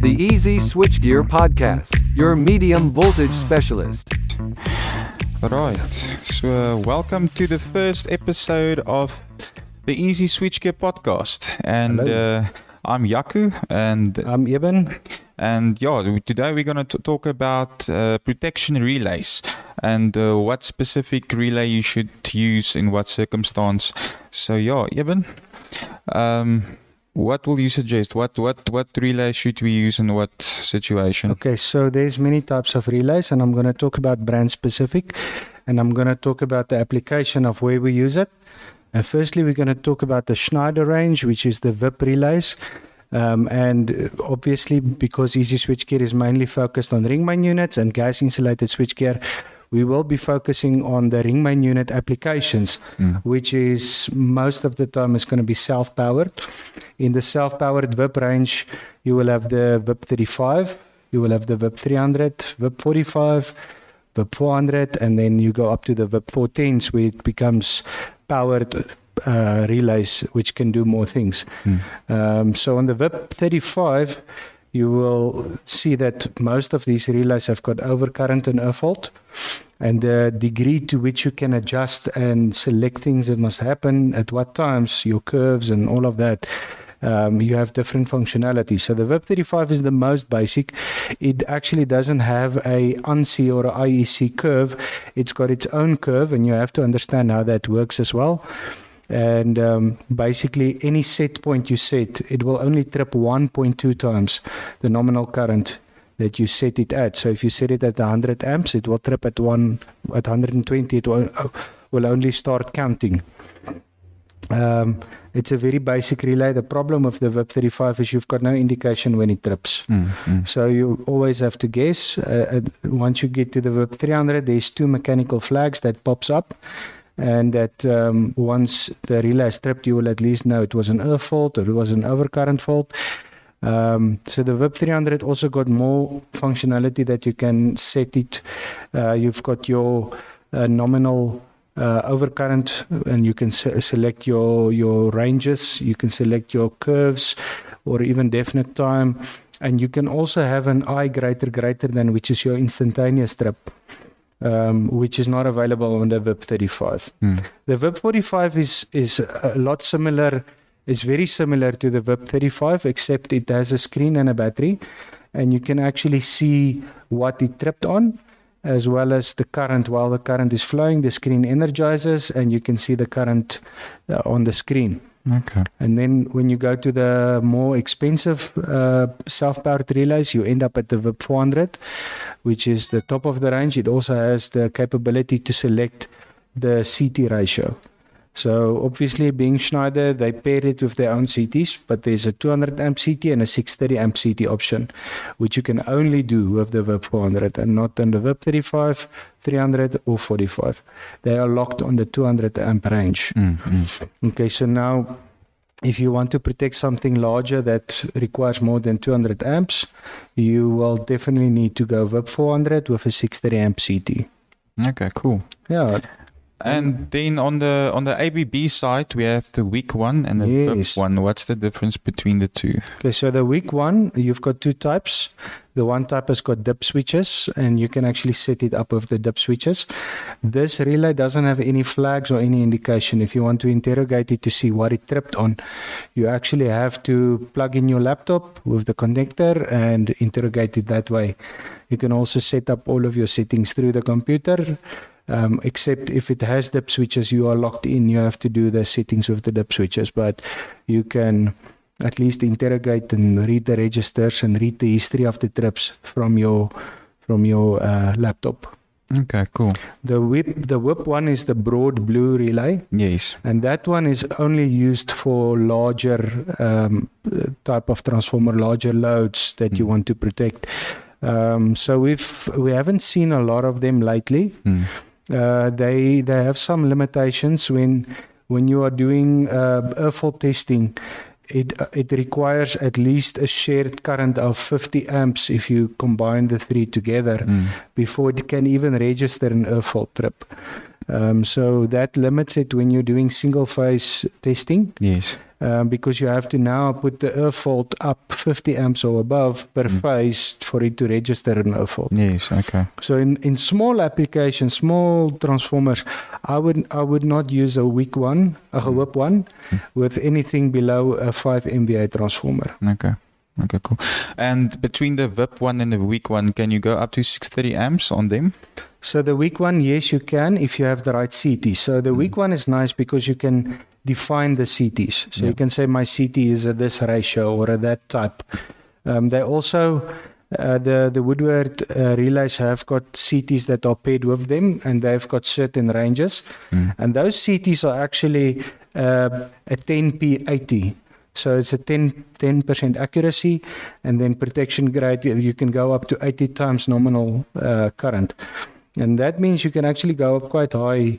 The Easy Switchgear Podcast, your medium voltage specialist. Right. So, uh, welcome to the first episode of the Easy Switchgear podcast. And uh, I'm Yaku, and I'm Eben. and yeah, today we're going to talk about uh, protection relays and uh, what specific relay you should use in what circumstance. So yeah, Eben, um, what will you suggest? What what what relay should we use in what situation? Okay, so there's many types of relays, and I'm going to talk about brand specific, and I'm going to talk about the application of where we use it. And firstly, we're going to talk about the Schneider range, which is the VIP relays. Um, and obviously, because Easy Switchgear is mainly focused on ring main units and gas insulated switchgear, we will be focusing on the ring main unit applications, Mm. which is most of the time is going to be self powered. In the self powered VIP range, you will have the VIP 35, you will have the VIP 300, VIP 45, VIP 400, and then you go up to the VIP 410s where it becomes powered uh, relays, which can do more things. Mm. Um, so on the VIP 35, you will see that most of these relays have got overcurrent and earth. And the degree to which you can adjust and select things that must happen at what times, your curves and all of that, um, you have different functionality. So the VIP 35 is the most basic. It actually doesn't have a ANSI or a IEC curve. It's got its own curve, and you have to understand how that works as well. And um, basically, any set point you set, it will only trip 1.2 times the nominal current that you set it at. So if you set it at 100 amps, it will trip at one at 120. It will, will only start counting. Um, it's a very basic relay. The problem with the VIP 35 is you've got no indication when it trips. Mm, mm. So you always have to guess. Uh, uh, once you get to the VIP 300, there's two mechanical flags that pops up. And that um, once the relay is tripped, you will at least know it was an earth fault or it was an overcurrent fault. Um, so the VIP 300 also got more functionality that you can set it. Uh, you've got your uh, nominal uh, overcurrent, and you can se- select your your ranges. You can select your curves, or even definite time, and you can also have an I greater greater than, which is your instantaneous trip. Um, which is not available on the VIP 35. Mm. The VIP 45 is is a lot similar. It's very similar to the VIP 35, except it has a screen and a battery, and you can actually see what it tripped on, as well as the current. While the current is flowing, the screen energizes, and you can see the current uh, on the screen. Okay. And then when you go to the more expensive uh, self-powered relays, you end up at the VIP 400, which is the top of the range. It also has the capability to select the CT ratio. So obviously, being Schneider, they paired it with their own CTs, but there's a 200 amp CT and a 630 amp CT option, which you can only do with the VIP 400 and not on the VIP 35, 300, or 45. They are locked on the 200 amp range. Mm, mm. Okay, so now if you want to protect something larger that requires more than 200 amps, you will definitely need to go VIP 400 with a 630 amp CT. Okay, cool. Yeah, And mm-hmm. then on the on the ABB side, we have the WIC one and the Yes. one. What's the difference between the two? Okay, so the WIC one, you've got two types. The one type has got dip switches, and you can actually set it up with the dip switches. This relay doesn't have any flags or any indication. If you want to interrogate it to see what it tripped on, you actually have to plug in your laptop with the connector and interrogate it that way. You can also set up all of your settings through the computer. Um, except if it has dip switches, you are locked in. You have to do the settings with the dip switches, but you can at least interrogate and read the registers and read the history of the trips from your from your uh, laptop. Okay, cool. The WIP the WIP one is the broad blue relay, Yes. and that one is only used for larger um, type of transformer, larger loads that you Mm. want to protect. Um, so we've we haven't seen a lot of them lately. Mm. Uh, they they have some limitations when when you are doing uh, earth fault testing. It it requires at least a shared current of 50 amps if you combine the three together Mm. before it can even register an earth fault trip. Um, so that limits it when you're doing single phase testing Yes. Um, because you have to now put the earth fault up 50 amps or above per Mm. phase for it to register an earth fault. Yes. Okay. So in, in small applications, small transformers, I would I would not use a WIC one, a Mm. WIP one, Mm. with anything below a 5 MVA transformer. Okay. Okay. Cool. And between the VIP one and the WIC one, can you go up to 630 amps on them? So the WIC one, yes, you can if you have the right CT. So the WIC Mhm. one is nice because you can define the CTs. So Yeah. you can say my CT is at this ratio or at that type. Um, they also uh, the the Woodward uh, relays have got CTs that are paired with them, and they've got certain ranges. Mm. And those CTs are actually uh, a 10p80. So it's a 10 percent accuracy, and then protection grade you- you can go up to 80 times nominal uh, current, and that means you can actually go up quite high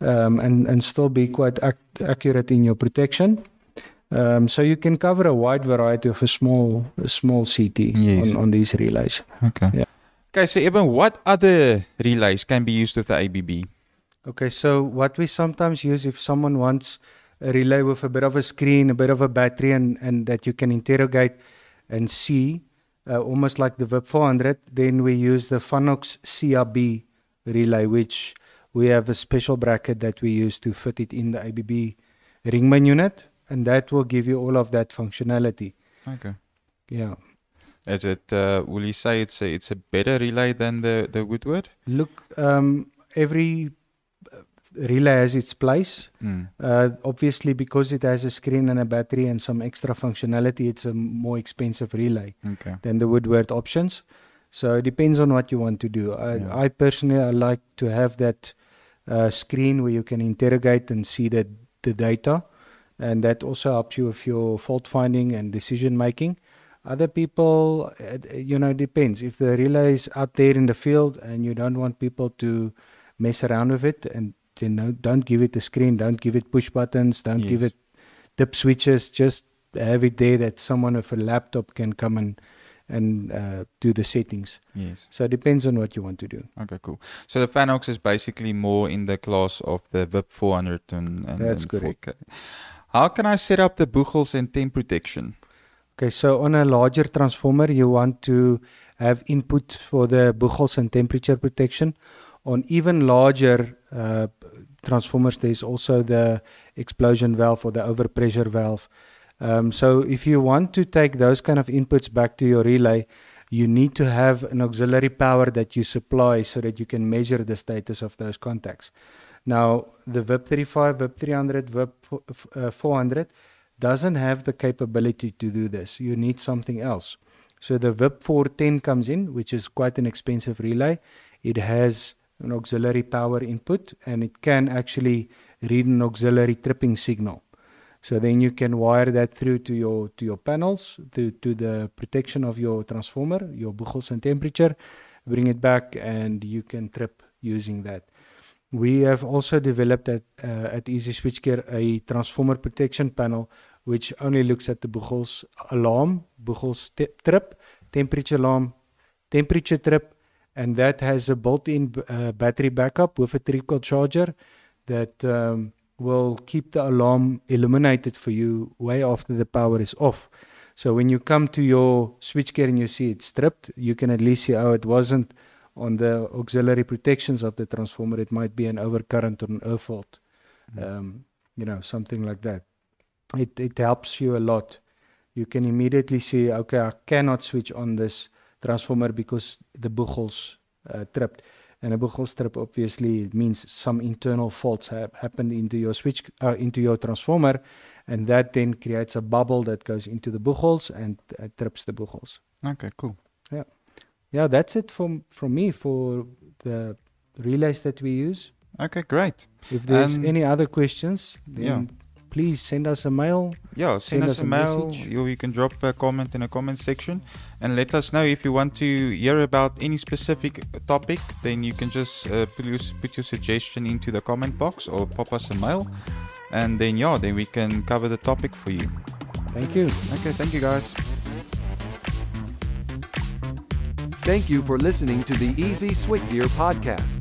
um, and and still be quite ac- accurate in your protection. Um, so you can cover a wide variety of a small a small CT Yes. on, on these relays. Okay. Yeah. Okay. So, Eben, what other relays can be used with the ABB? Okay, so what we sometimes use if someone wants a relay with a bit of a screen, a bit of a battery, and, and that you can interrogate and see, uh, almost like the VIP 400, then we use the Fanox CRB relay, which we have a special bracket that we use to fit it in the ABB ring main unit, and that will give you all of that functionality. Okay. Yeah. Is it? Uh, will you say it's a it's a better relay than the the Woodward? Look, um, every uh, relay has its place. Mm. Uh, obviously, because it has a screen and a battery and some extra functionality, it's a more expensive relay Okay. than the Woodward options. So it depends on what you want to do. I, Yeah. I personally I like to have that uh, screen where you can interrogate and see the the data, and that also helps you with your fault finding and decision making. Other people, you know, it depends. If the relay is out there in the field and you don't want people to mess around with it, and you know, don't give it a screen, don't give it push buttons, don't give it dip switches. Just have it there that someone with a laptop can come and and uh, do the settings. Yes. So it depends on what you want to do. Okay. Cool. So the Fanox is basically more in the class of the VIP 400 and, and That's and correct. 4K. How can I set up the Buchholz and temp protection? Okay, so on a larger transformer, you want to have input for the Buchholz and temperature protection. On even larger uh, transformers, there's also the explosion valve or the overpressure valve. Um, so if you want to take those kind of inputs back to your relay, you need to have an auxiliary power that you supply so that you can measure the status of those contacts. Now, the VIP 35, VIP 300, VIP fo- f- uh, 400 doesn't have the capability to do this. You need something else. So the VIP 410 comes in, which is quite an expensive relay. It has an auxiliary power input and it can actually read an auxiliary tripping signal. So then you can wire that through to your to your panels to to the protection of your transformer, your Buchholz and temperature, bring it back and you can trip using that. We have also developed at uh, at Easy Switchgear a transformer protection panel which only looks at the Buchholz alarm, te- trip, temperature alarm, temperature trip, and that has a built-in uh, battery backup with a trickle charger that um, will keep the alarm illuminated for you way after the power is off. So when you come to your switchgear and you see it stripped, you can at least see, how it wasn't on the auxiliary protections of the transformer. It might be an overcurrent or an earth fault, um, you know, something like that. It it helps you a lot. You can immediately see, okay, I cannot switch on this transformer because the Buchholz uh, tripped. And a Buchholz trip obviously it means some internal faults have happened into your switch uh, into your transformer, and that then creates a bubble that goes into the Buchholz and uh, trips the Buchholz. Okay. Cool. Yeah, Yeah that's it from from me for the relays that we use. Okay. Great. If there's Um, any other questions, then yeah. Please send us a mail. Yeah, send, Send us, us a a mail. message. You, you can drop a comment in the comment section and let us know if you want to hear about any specific topic. Then you can just uh, put, your, put your suggestion into the comment box or pop us a mail. And then, yeah, then we can cover the topic for you. Thank you. Okay, thank you guys. Thank you for listening to the Easy Switchgear podcast.